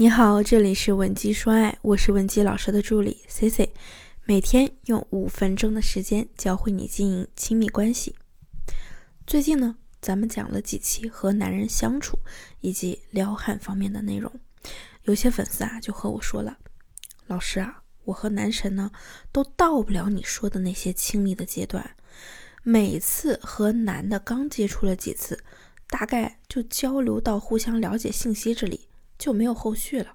你好，这里是文姬说爱，我是文姬老师的助理 C C，每天用五分钟的时间教会你经营亲密关系。最近呢，咱们讲了几期和男人相处以及撩汉方面的内容，有些粉丝啊就和我说了，老师啊，我和男神呢都到不了你说的那些亲密的阶段，每次和男的刚接触了几次，大概就交流到互相了解信息这里。就没有后续了，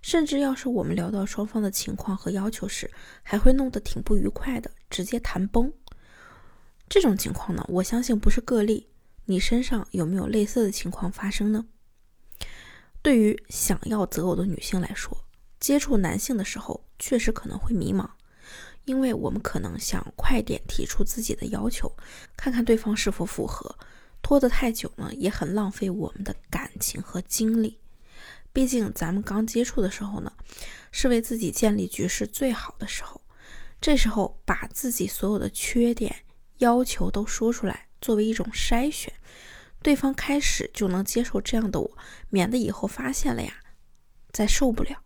甚至要是我们聊到双方的情况和要求时，还会弄得挺不愉快的，直接谈崩。这种情况呢，我相信不是个例。你身上有没有类似的情况发生呢？对于想要择偶的女性来说，接触男性的时候确实可能会迷茫，因为我们可能想快点提出自己的要求，看看对方是否符合。拖得太久呢，也很浪费我们的感情和精力。毕竟咱们刚接触的时候呢，是为自己建立局势最好的时候。这时候把自己所有的缺点要求都说出来，作为一种筛选，对方开始就能接受这样的我，免得以后发现了呀，再受不了。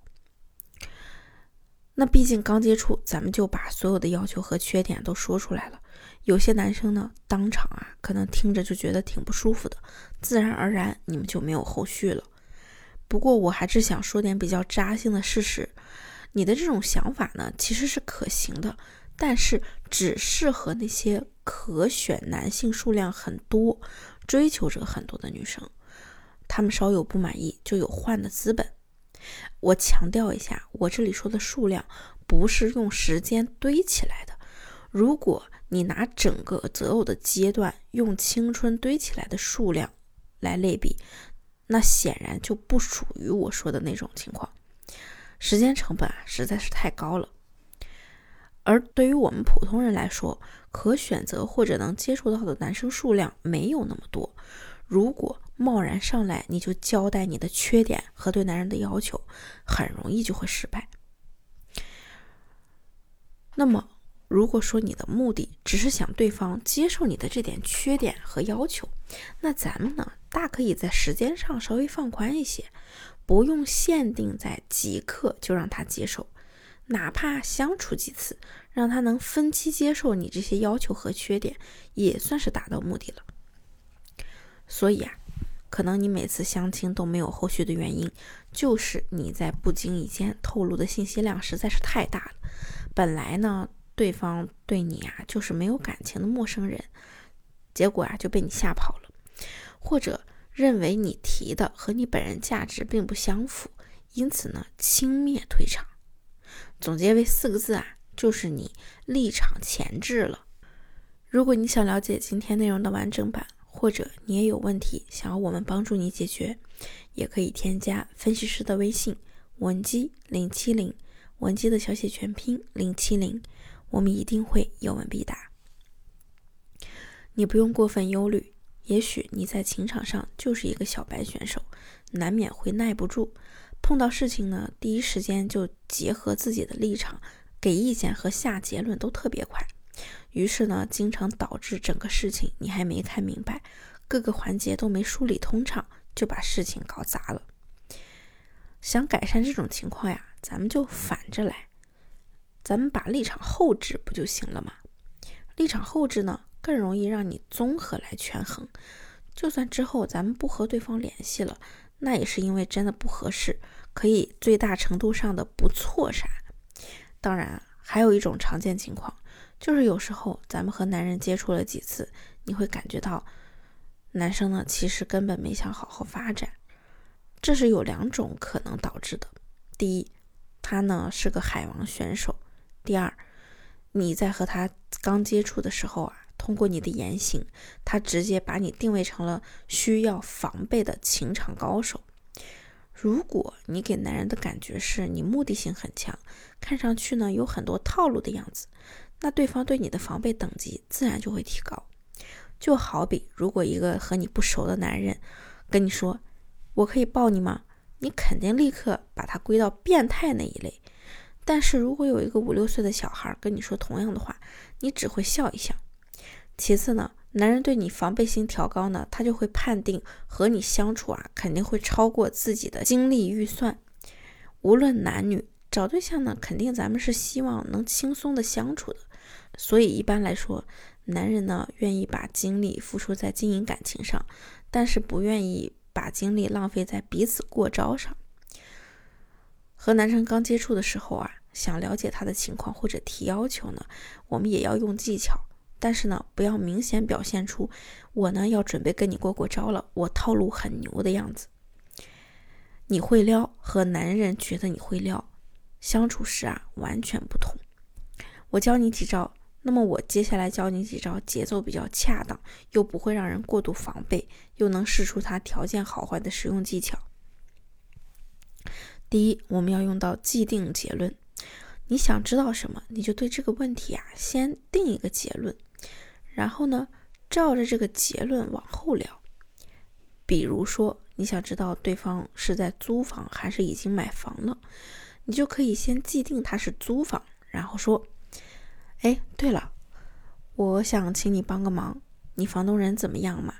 那毕竟刚接触，咱们就把所有的要求和缺点都说出来了。有些男生呢，当场啊，可能听着就觉得挺不舒服的，自然而然你们就没有后续了。不过我还是想说点比较扎心的事实，你的这种想法呢，其实是可行的，但是只适合那些可选男性数量很多、追求者很多的女生，她们稍有不满意就有换的资本。我强调一下，我这里说的数量不是用时间堆起来的。如果你拿整个择偶的阶段用青春堆起来的数量来类比。那显然就不属于我说的那种情况，时间成本啊实在是太高了。而对于我们普通人来说，可选择或者能接触到的男生数量没有那么多。如果贸然上来你就交代你的缺点和对男人的要求，很容易就会失败。那么，如果说你的目的只是想对方接受你的这点缺点和要求，那咱们呢？大可以在时间上稍微放宽一些，不用限定在即刻就让他接受，哪怕相处几次，让他能分期接受你这些要求和缺点，也算是达到目的了。所以啊，可能你每次相亲都没有后续的原因，就是你在不经意间透露的信息量实在是太大了。本来呢，对方对你啊就是没有感情的陌生人，结果啊就被你吓跑了。或者认为你提的和你本人价值并不相符，因此呢轻蔑退场。总结为四个字啊，就是你立场前置了。如果你想了解今天内容的完整版，或者你也有问题想要我们帮助你解决，也可以添加分析师的微信文姬零七零，文姬的小写全拼零七零，我们一定会有问必答。你不用过分忧虑。也许你在情场上就是一个小白选手，难免会耐不住，碰到事情呢，第一时间就结合自己的立场给意见和下结论都特别快，于是呢，经常导致整个事情你还没看明白，各个环节都没梳理通畅，就把事情搞砸了。想改善这种情况呀，咱们就反着来，咱们把立场后置不就行了吗？立场后置呢？更容易让你综合来权衡，就算之后咱们不和对方联系了，那也是因为真的不合适，可以最大程度上的不错杀。当然，还有一种常见情况，就是有时候咱们和男人接触了几次，你会感觉到男生呢其实根本没想好好发展，这是有两种可能导致的。第一，他呢是个海王选手；第二，你在和他刚接触的时候啊。通过你的言行，他直接把你定位成了需要防备的情场高手。如果你给男人的感觉是你目的性很强，看上去呢有很多套路的样子，那对方对你的防备等级自然就会提高。就好比如果一个和你不熟的男人跟你说“我可以抱你吗”，你肯定立刻把他归到变态那一类。但是如果有一个五六岁的小孩跟你说同样的话，你只会笑一笑。其次呢，男人对你防备心调高呢，他就会判定和你相处啊，肯定会超过自己的精力预算，无论男女，找对象呢，肯定咱们是希望能轻松的相处的。所以一般来说，男人呢愿意把精力付出在经营感情上，但是不愿意把精力浪费在彼此过招上。和男生刚接触的时候啊，想了解他的情况或者提要求呢，我们也要用技巧，但是呢，不要明显表现出我呢要准备跟你过过招了，我套路很牛的样子。你会撩和男人觉得你会撩，相处时啊完全不同。我教你几招。那么我接下来教你几招节奏比较恰当，又不会让人过度防备，又能试出他条件好坏的实用技巧。第一，我们要用到既定结论。你想知道什么，你就对这个问题啊先定一个结论，然后呢照着这个结论往后聊。比如说，你想知道对方是在租房还是已经买房了，你就可以先既定他是租房，然后说。哎，对了，我想请你帮个忙。你房东人怎么样嘛？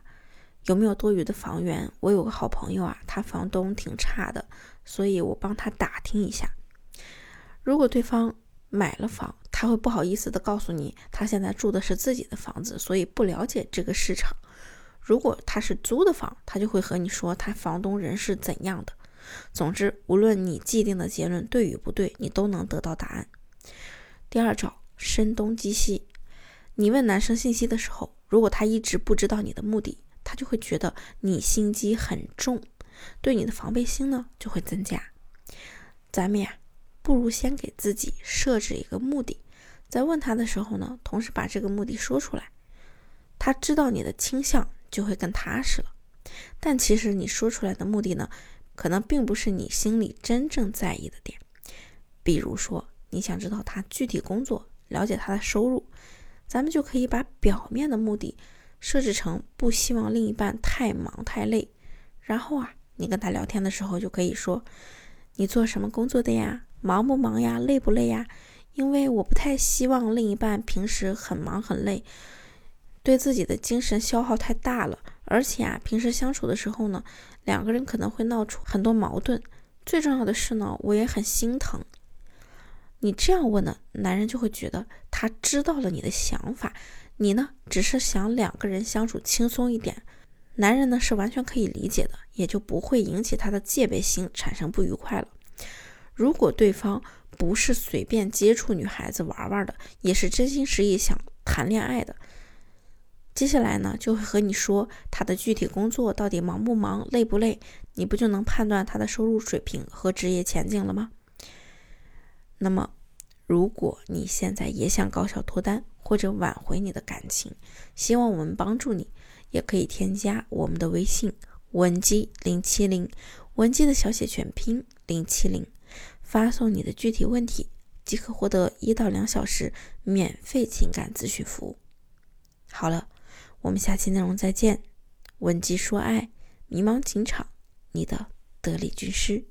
有没有多余的房源？我有个好朋友啊，他房东挺差的，所以我帮他打听一下。如果对方买了房，他会不好意思的告诉你，他现在住的是自己的房子，所以不了解这个市场。如果他是租的房，他就会和你说他房东人是怎样的。总之，无论你既定的结论对与不对，你都能得到答案。第二招。声东击西，你问男生信息的时候，如果他一直不知道你的目的，他就会觉得你心机很重，对你的防备心呢就会增加。咱们呀，不如先给自己设置一个目的，在问他的时候呢，同时把这个目的说出来，他知道你的倾向就会更踏实了。但其实你说出来的目的呢，可能并不是你心里真正在意的点，比如说你想知道他具体工作。了解他的收入，咱们就可以把表面的目的设置成不希望另一半太忙太累。然后啊，你跟他聊天的时候就可以说：“你做什么工作的呀？忙不忙呀？累不累呀？”因为我不太希望另一半平时很忙很累，对自己的精神消耗太大了。而且啊，平时相处的时候呢，两个人可能会闹出很多矛盾。最重要的是呢，我也很心疼。你这样问呢，男人就会觉得他知道了你的想法，你呢只是想两个人相处轻松一点，男人呢是完全可以理解的，也就不会引起他的戒备心产生不愉快了。如果对方不是随便接触女孩子玩玩的，也是真心实意想谈恋爱的，接下来呢就会和你说他的具体工作到底忙不忙、累不累，你不就能判断他的收入水平和职业前景了吗？那么，如果你现在也想高效脱单或者挽回你的感情，希望我们帮助你，也可以添加我们的微信文姬零七零，文姬的小写全拼零七零，发送你的具体问题，即可获得一到两小时免费情感咨询服务。好了，我们下期内容再见。文姬说爱，迷茫情场，你的得力军师。